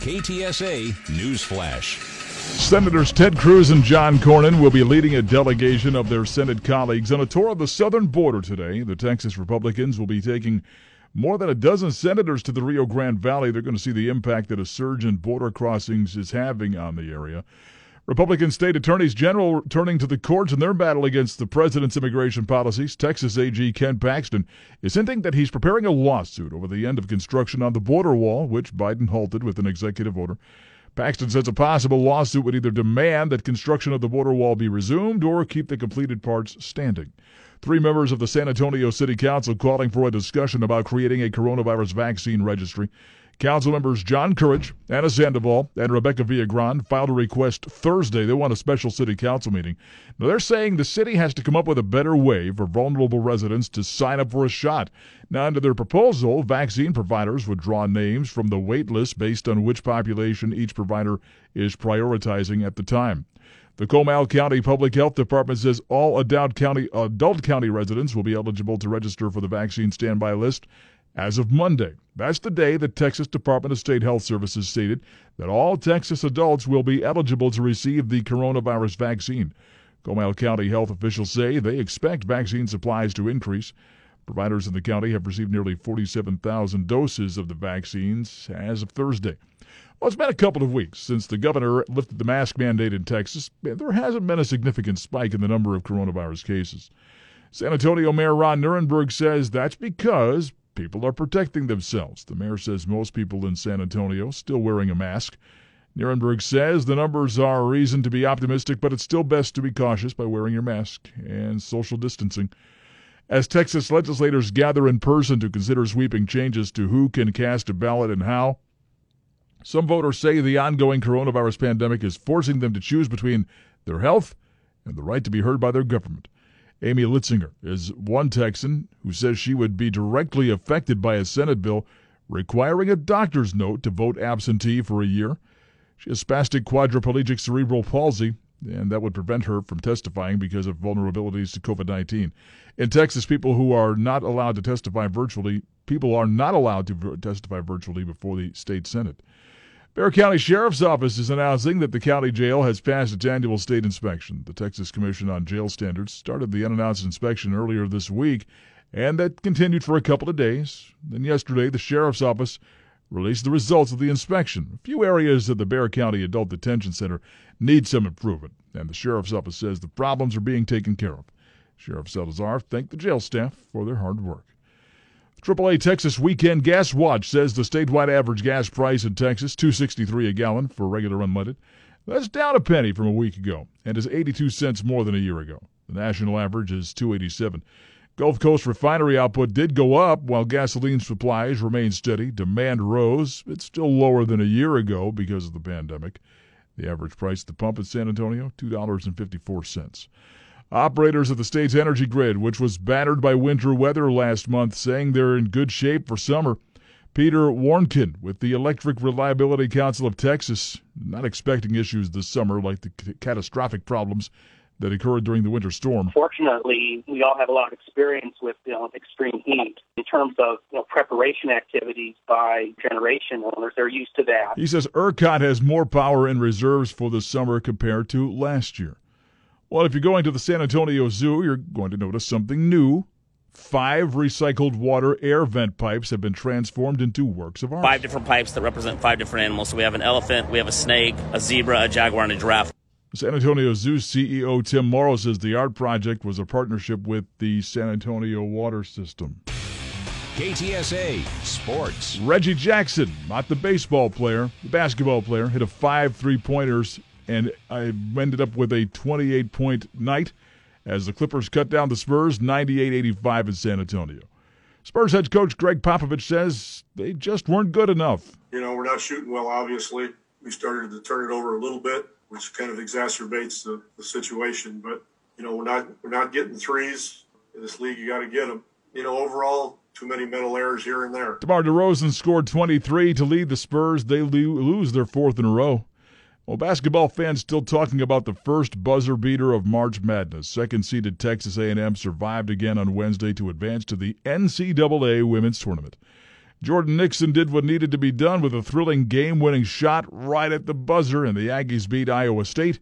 KTSA News Flash. Senators Ted Cruz and John Cornyn will be leading a delegation of their Senate colleagues on a tour of the southern border today. The Texas Republicans will be taking more than a dozen senators to the Rio Grande Valley. They're going to see the impact that a surge in border crossings is having on the area. Republican state attorneys general turning to the courts in their battle against the president's immigration policies. Texas AG Ken Paxton is hinting that he's preparing a lawsuit over the end of construction on the border wall, which Biden halted with an executive order. Paxton says a possible lawsuit would either demand that construction of the border wall be resumed or keep the completed parts standing. Three members of the San Antonio City Council calling for a discussion about creating a coronavirus vaccine registry. Council members John Courage, Ana Sandoval, and Rebecca Viagran filed a request Thursday. They want a special city council meeting. Now, they're saying the city has to come up with a better way for vulnerable residents to sign up for a shot. Now, under their proposal, vaccine providers would draw names from the wait list based on which population each provider is prioritizing at the time. The Comal County Public Health Department says all adult county, adult county residents will be eligible to register for the vaccine standby list as of Monday. That's the day the Texas Department of State Health Services stated that all Texas adults will be eligible to receive the coronavirus vaccine. Comal County health officials say they expect vaccine supplies to increase. Providers in the county have received nearly 47,000 doses of the vaccines as of Thursday. Well, it's been a couple of weeks since the governor lifted the mask mandate in Texas. There hasn't been a significant spike in the number of coronavirus cases. San Antonio Mayor Ron Nirenberg says that's because people are protecting themselves. The mayor says most people in San Antonio still wearing a mask. Nirenberg says the numbers are a reason to be optimistic, but it's still best to be cautious by wearing your mask and social distancing. As Texas legislators gather in person to consider sweeping changes to who can cast a ballot and how, some voters say the ongoing coronavirus pandemic is forcing them to choose between their health and the right to be heard by their government. Amy Litzinger is one Texan who says she would be directly affected by a Senate bill requiring a doctor's note to vote absentee for a year. She has spastic quadriplegic cerebral palsy, and that would prevent her from testifying because of vulnerabilities to COVID 19. In Texas, people who are not allowed to testify virtually, people are not allowed to testify virtually before the state Senate. Bexar County Sheriff's Office is announcing that the county jail has passed its annual state inspection. The Texas Commission on Jail Standards started the unannounced inspection earlier this week, and that continued for a couple of days. Then yesterday, the Sheriff's Office released the results of the inspection. A few areas of the Bexar County Adult Detention Center need some improvement, and the Sheriff's Office says the problems are being taken care of. Sheriff Salazar thanked the jail staff for their hard work. AAA Texas Weekend Gas Watch says the statewide average gas price in Texas, 263 a gallon for regular unleaded. That's down a penny from a week ago and is 82 cents more than a year ago. The national average is 287. Gulf Coast refinery output did go up while gasoline supplies remained steady. Demand rose. It's still lower than a year ago because of the pandemic. The average price at the pump in San Antonio, $2.54. Operators of the state's energy grid, which was battered by winter weather last month, saying they're in good shape for summer. Peter Warnken with the Electric Reliability Council of Texas, not expecting issues this summer like the c- catastrophic problems that occurred during the winter storm. Fortunately, we all have a lot of experience with you know, extreme heat in terms of you know, preparation activities by generation owners. They're used to that. He says ERCOT has more power in reserves for the summer compared to last year. Well, if you're going to the San Antonio Zoo, you're going to notice something new. Five recycled water air vent pipes have been transformed into works of art. Five different pipes that represent five different animals. So we have an elephant, we have a snake, a zebra, a jaguar, and a giraffe. San Antonio Zoo CEO Tim Morrow says the art project was a partnership with the San Antonio Water System. KTSA Sports. Reggie Jackson, not the baseball player, the basketball player, hit a five three pointers and I ended up with a 28 point night as the Clippers cut down the Spurs 98 85 in San Antonio. Spurs head coach Gregg Popovich says they just weren't good enough. You know, we're not shooting well, obviously. We started to turn it over a little bit, which kind of exacerbates the, the situation. But, you know, we're not, we're not getting threes. In this league, you got to get them. You know, overall, too many mental errors here and there. DeMar DeRozan scored 23 to lead the Spurs. They lose their fourth in a row. Well, basketball fans still talking about the first buzzer beater of March Madness. Second-seeded Texas A&M survived again on Wednesday to advance to the NCAA Women's Tournament. Jordan Nixon did what needed to be done with a thrilling game-winning shot right at the buzzer, and the Aggies beat Iowa State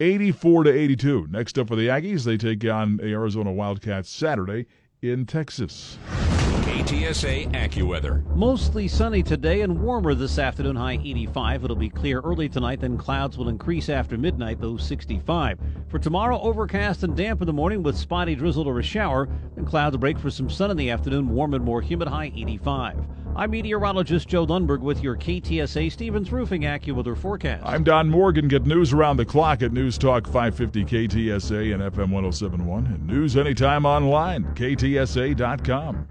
84 to 82. Next up for the Aggies, they take on the Arizona Wildcats Saturday in Texas. KTSA AccuWeather. Mostly sunny today and warmer this afternoon, high 85. It'll be clear early tonight, then clouds will increase after midnight, though 65. For tomorrow, overcast and damp in the morning with spotty drizzle or a shower, then clouds break for some sun in the afternoon, warm and more humid, high 85. I'm meteorologist Joe Lundberg with your KTSA Stevens Roofing AccuWeather forecast. I'm Don Morgan. Get news around the clock at News Talk 550 KTSA and FM 1071 and news anytime online, ktsa.com.